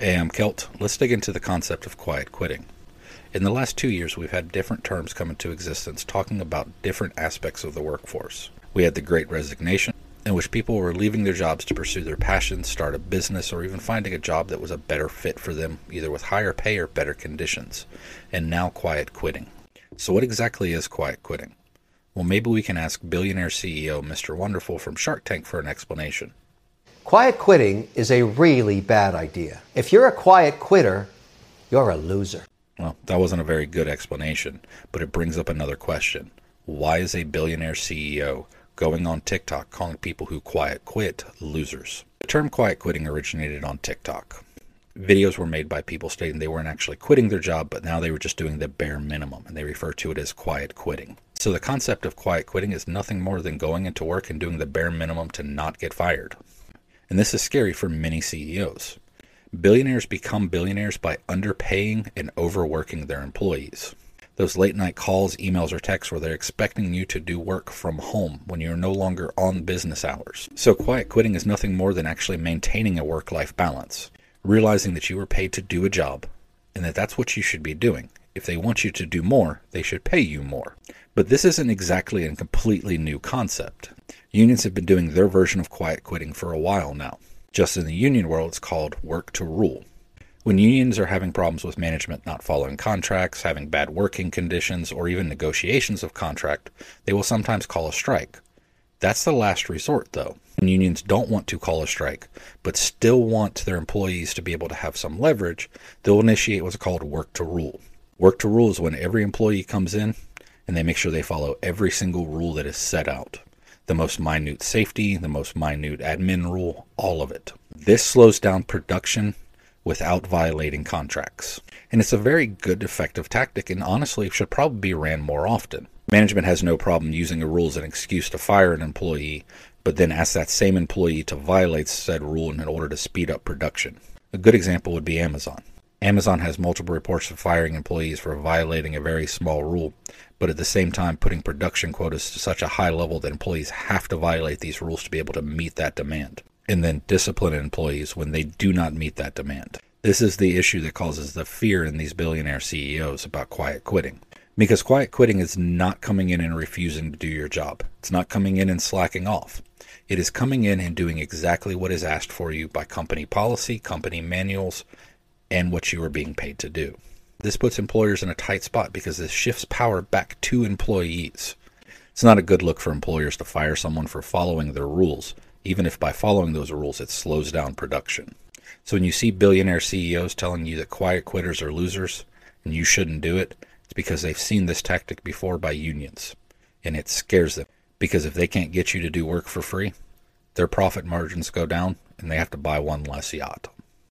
Hey, I'm Celt. Let's dig into the concept of quiet quitting. In the last two years, we've had different terms come into existence talking about different aspects of the workforce. We had the Great Resignation, in which people were leaving their jobs to pursue their passions, start a business, or even finding a job that was a better fit for them, either with higher pay or better conditions. And now, quiet quitting. So, what exactly is quiet quitting? Well, maybe we can ask billionaire CEO Mr. Wonderful from Shark Tank for an explanation. Quiet quitting is a really bad idea. If you're a quiet quitter, you're a loser. Well, that wasn't a very good explanation, but it brings up another question. Why is a billionaire CEO going on TikTok calling people who quiet quit losers? The term quiet quitting originated on TikTok. Videos were made by people stating they weren't actually quitting their job, but now they were just doing the bare minimum, and they refer to it as quiet quitting. So the concept of quiet quitting is nothing more than going into work and doing the bare minimum to not get fired. And this is scary for many CEOs. Billionaires become billionaires by underpaying and overworking their employees. Those late night calls, emails, or texts where they're expecting you to do work from home when you're no longer on business hours. So, quiet quitting is nothing more than actually maintaining a work life balance, realizing that you were paid to do a job and that that's what you should be doing. If they want you to do more, they should pay you more. But this isn't exactly a completely new concept. Unions have been doing their version of quiet quitting for a while now. Just in the union world, it's called work to rule. When unions are having problems with management not following contracts, having bad working conditions, or even negotiations of contract, they will sometimes call a strike. That's the last resort, though. When unions don't want to call a strike, but still want their employees to be able to have some leverage, they'll initiate what's called work to rule. Work to rule is when every employee comes in and they make sure they follow every single rule that is set out the most minute safety, the most minute admin rule, all of it. This slows down production without violating contracts. And it's a very good, effective tactic, and honestly, it should probably be ran more often. Management has no problem using a rule as an excuse to fire an employee, but then ask that same employee to violate said rule in order to speed up production. A good example would be Amazon. Amazon has multiple reports of firing employees for violating a very small rule, but at the same time putting production quotas to such a high level that employees have to violate these rules to be able to meet that demand, and then discipline employees when they do not meet that demand. This is the issue that causes the fear in these billionaire CEOs about quiet quitting. Because quiet quitting is not coming in and refusing to do your job. It's not coming in and slacking off. It is coming in and doing exactly what is asked for you by company policy, company manuals, and what you are being paid to do. This puts employers in a tight spot because this shifts power back to employees. It's not a good look for employers to fire someone for following their rules, even if by following those rules it slows down production. So when you see billionaire CEOs telling you that quiet quitters are losers and you shouldn't do it, it's because they've seen this tactic before by unions. And it scares them because if they can't get you to do work for free, their profit margins go down and they have to buy one less yacht.